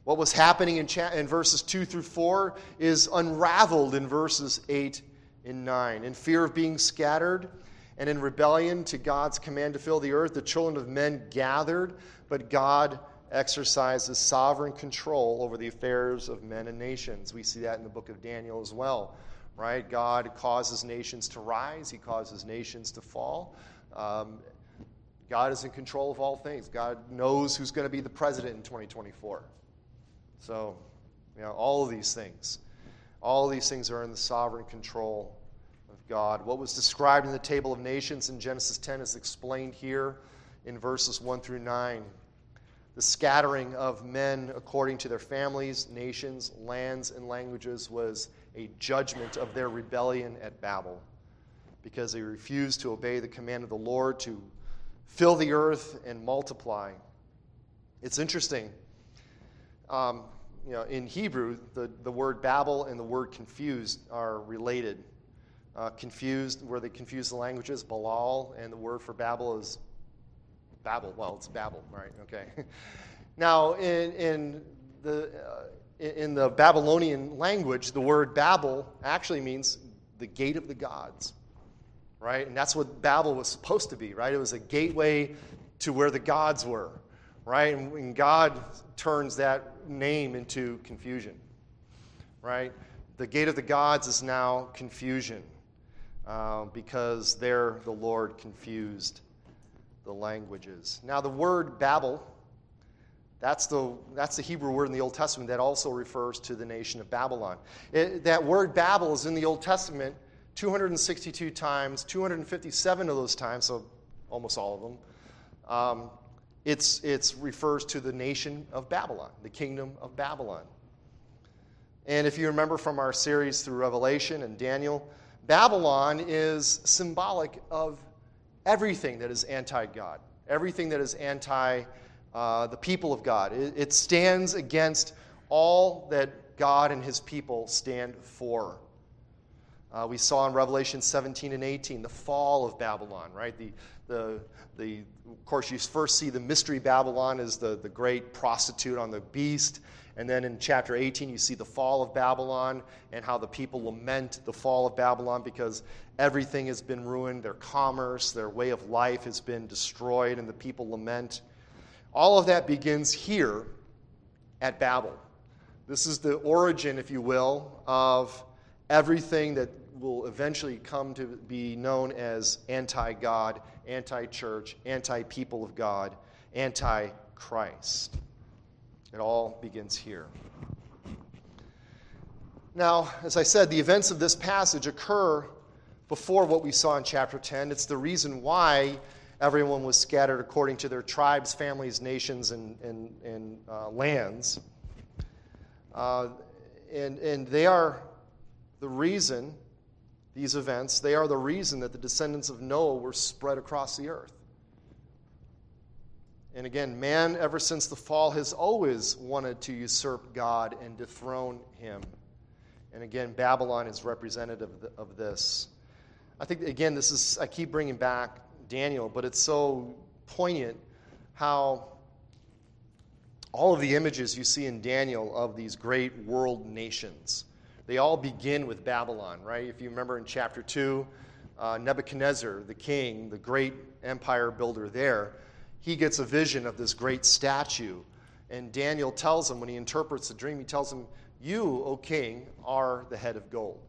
What was happening in, cha- in verses 2 through 4 is unraveled in verses 8 and 9. In fear of being scattered, and in rebellion to God's command to fill the earth, the children of men gathered, but God exercises sovereign control over the affairs of men and nations. We see that in the book of Daniel as well, right? God causes nations to rise, He causes nations to fall. Um, God is in control of all things. God knows who's going to be the president in 2024. So, you know, all of these things, all these things are in the sovereign control of God. What was described in the table of nations in Genesis 10 is explained here in verses 1 through 9. The scattering of men according to their families, nations, lands, and languages was a judgment of their rebellion at Babel because they refused to obey the command of the Lord to fill the earth and multiply. It's interesting. Um, you know, in Hebrew, the, the word Babel and the word confused are related uh, confused, where they confuse the languages, Balal, and the word for Babel is Babel. Well, it's Babel, right? Okay. now, in, in the uh, in the Babylonian language, the word Babel actually means the gate of the gods, right? And that's what Babel was supposed to be, right? It was a gateway to where the gods were, right? And, and God turns that name into confusion, right? The gate of the gods is now confusion uh, because there the Lord confused the languages. Now, the word Babel, that's the, that's the Hebrew word in the Old Testament that also refers to the nation of Babylon. It, that word Babel is in the Old Testament 262 times, 257 of those times, so almost all of them. Um, it's, it's refers to the nation of Babylon, the kingdom of Babylon. And if you remember from our series through Revelation and Daniel, Babylon is symbolic of everything that is anti God, everything that is anti uh, the people of God. It, it stands against all that God and his people stand for. Uh, we saw in Revelation 17 and 18 the fall of Babylon, right? The, the, the, of course, you first see the mystery Babylon as the, the great prostitute on the beast. And then in chapter 18, you see the fall of Babylon and how the people lament the fall of Babylon because everything has been ruined. Their commerce, their way of life has been destroyed, and the people lament. All of that begins here at Babel. This is the origin, if you will, of everything that will eventually come to be known as anti God, anti church, anti people of God, anti Christ. It all begins here. Now, as I said, the events of this passage occur before what we saw in chapter 10. It's the reason why everyone was scattered according to their tribes, families, nations, and, and, and uh, lands. Uh, and, and they are the reason, these events, they are the reason that the descendants of Noah were spread across the earth. And again, man, ever since the fall, has always wanted to usurp God and dethrone him. And again, Babylon is representative of this. I think, again, this is, I keep bringing back Daniel, but it's so poignant how all of the images you see in Daniel of these great world nations, they all begin with Babylon, right? If you remember in chapter 2, uh, Nebuchadnezzar, the king, the great empire builder there, he gets a vision of this great statue. And Daniel tells him, when he interprets the dream, he tells him, You, O king, are the head of gold.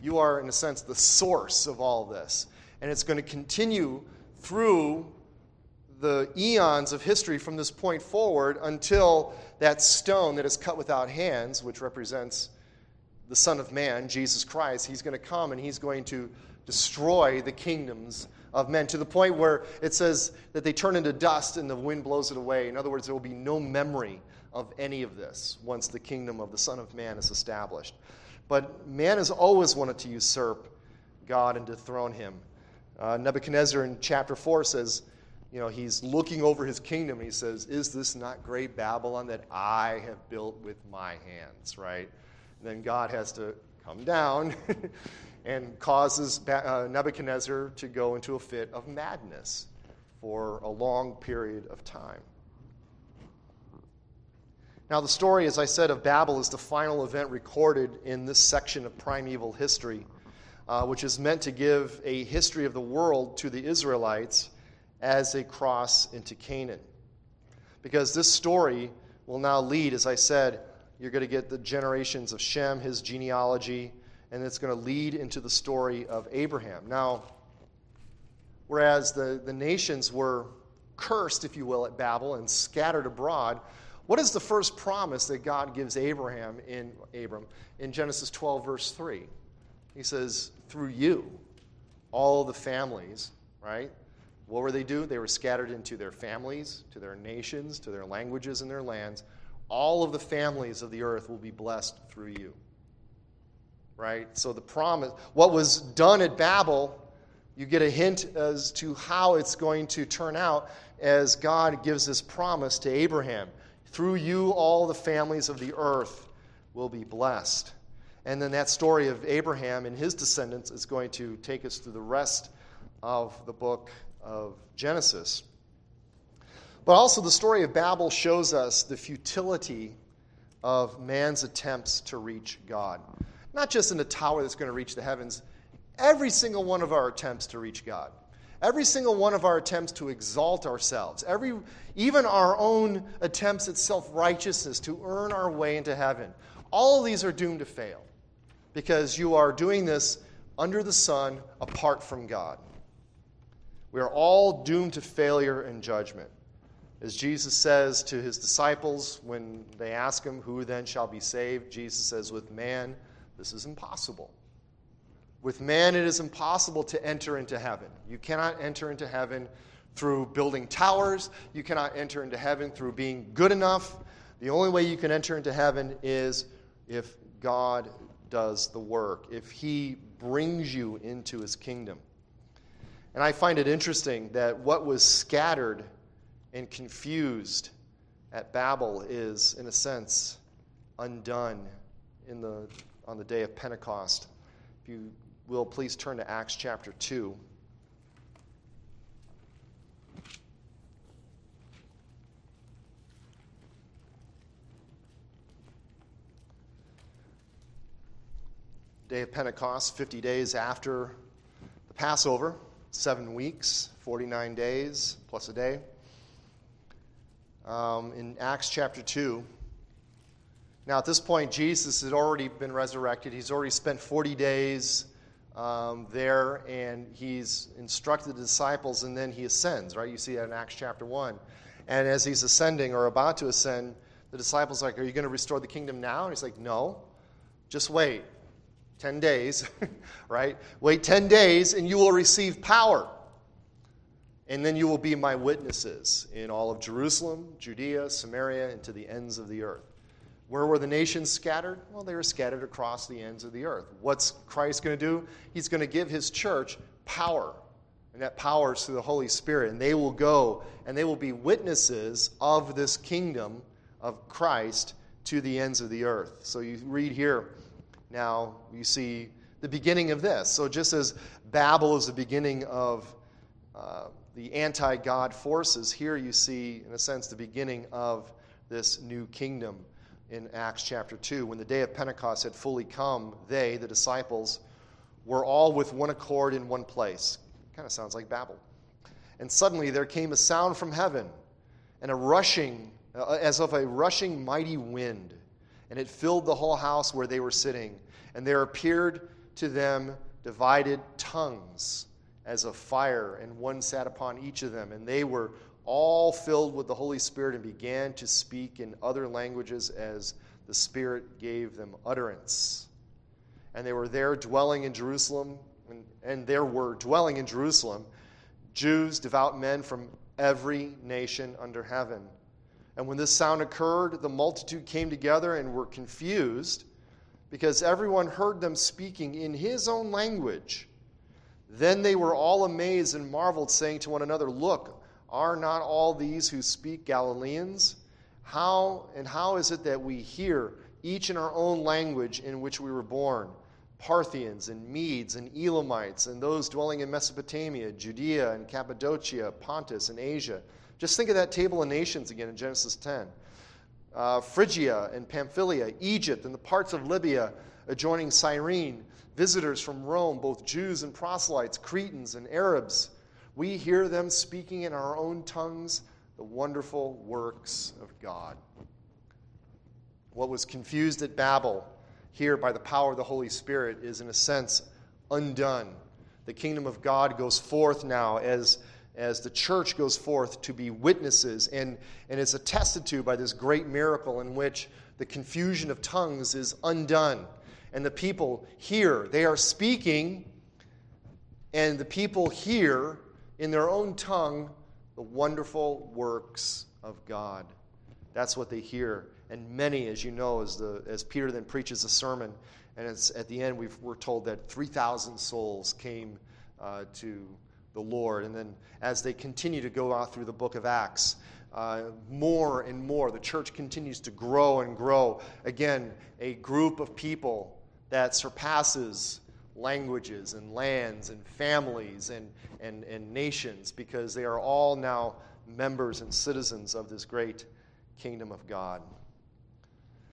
You are, in a sense, the source of all this. And it's going to continue through the eons of history from this point forward until that stone that is cut without hands, which represents the Son of Man, Jesus Christ, he's going to come and he's going to destroy the kingdoms of men to the point where it says that they turn into dust and the wind blows it away. In other words, there will be no memory of any of this once the kingdom of the Son of Man is established. But man has always wanted to usurp God and dethrone him. Uh, Nebuchadnezzar in chapter 4 says, you know, he's looking over his kingdom and he says, Is this not great Babylon that I have built with my hands, right? Then God has to come down and causes uh, Nebuchadnezzar to go into a fit of madness for a long period of time. Now, the story, as I said, of Babel is the final event recorded in this section of primeval history, uh, which is meant to give a history of the world to the Israelites as they cross into Canaan. Because this story will now lead, as I said, you're going to get the generations of Shem, his genealogy, and it's going to lead into the story of Abraham. Now, whereas the, the nations were cursed, if you will, at Babel and scattered abroad, what is the first promise that God gives Abraham in Abram in Genesis 12, verse 3? He says, Through you, all the families, right? What were they do? They were scattered into their families, to their nations, to their languages and their lands. All of the families of the earth will be blessed through you right? So the promise, what was done at Babel, you get a hint as to how it's going to turn out as God gives this promise to Abraham. Through you, all the families of the earth will be blessed. And then that story of Abraham and his descendants is going to take us through the rest of the book of Genesis. But also, the story of Babel shows us the futility of man's attempts to reach God. Not just in a tower that's going to reach the heavens, every single one of our attempts to reach God, every single one of our attempts to exalt ourselves, every, even our own attempts at self righteousness to earn our way into heaven, all of these are doomed to fail because you are doing this under the sun apart from God. We are all doomed to failure and judgment. As Jesus says to his disciples when they ask him, Who then shall be saved? Jesus says, With man this is impossible. With man, it is impossible to enter into heaven. You cannot enter into heaven through building towers. You cannot enter into heaven through being good enough. The only way you can enter into heaven is if God does the work, if He brings you into His kingdom. And I find it interesting that what was scattered and confused at Babel is, in a sense, undone in the on the day of Pentecost. If you will, please turn to Acts chapter 2. Day of Pentecost, 50 days after the Passover, seven weeks, 49 days plus a day. Um, in Acts chapter 2, now, at this point, Jesus had already been resurrected. He's already spent 40 days um, there, and he's instructed the disciples, and then he ascends, right? You see that in Acts chapter 1. And as he's ascending or about to ascend, the disciples are like, Are you going to restore the kingdom now? And he's like, No, just wait. 10 days, right? Wait 10 days, and you will receive power. And then you will be my witnesses in all of Jerusalem, Judea, Samaria, and to the ends of the earth. Where were the nations scattered? Well, they were scattered across the ends of the earth. What's Christ going to do? He's going to give his church power. And that power is through the Holy Spirit. And they will go and they will be witnesses of this kingdom of Christ to the ends of the earth. So you read here, now you see the beginning of this. So just as Babel is the beginning of uh, the anti God forces, here you see, in a sense, the beginning of this new kingdom in Acts chapter 2. When the day of Pentecost had fully come, they, the disciples, were all with one accord in one place. Kind of sounds like Babel. And suddenly there came a sound from heaven, and a rushing, uh, as of a rushing mighty wind, and it filled the whole house where they were sitting. And there appeared to them divided tongues as a fire, and one sat upon each of them. And they were all filled with the Holy Spirit, and began to speak in other languages as the Spirit gave them utterance. And they were there dwelling in Jerusalem, and, and there were dwelling in Jerusalem Jews, devout men from every nation under heaven. And when this sound occurred, the multitude came together and were confused because everyone heard them speaking in his own language. Then they were all amazed and marveled, saying to one another, Look, are not all these who speak Galileans? How and how is it that we hear each in our own language in which we were born? Parthians and Medes and Elamites and those dwelling in Mesopotamia, Judea and Cappadocia, Pontus and Asia. Just think of that table of nations again in Genesis 10. Uh, Phrygia and Pamphylia, Egypt and the parts of Libya adjoining Cyrene, visitors from Rome, both Jews and proselytes, Cretans and Arabs. We hear them speaking in our own tongues the wonderful works of God. What was confused at Babel, here by the power of the Holy Spirit, is in a sense undone. The kingdom of God goes forth now as, as the church goes forth to be witnesses, and, and is attested to by this great miracle in which the confusion of tongues is undone. And the people hear, they are speaking, and the people hear in their own tongue the wonderful works of God. That's what they hear. And many, as you know, as, the, as Peter then preaches a sermon, and it's, at the end we are told that 3,000 souls came uh, to the Lord. And then as they continue to go out through the book of Acts, uh, more and more, the church continues to grow and grow. Again, a group of people that surpasses languages and lands and families and, and, and nations because they are all now members and citizens of this great kingdom of God.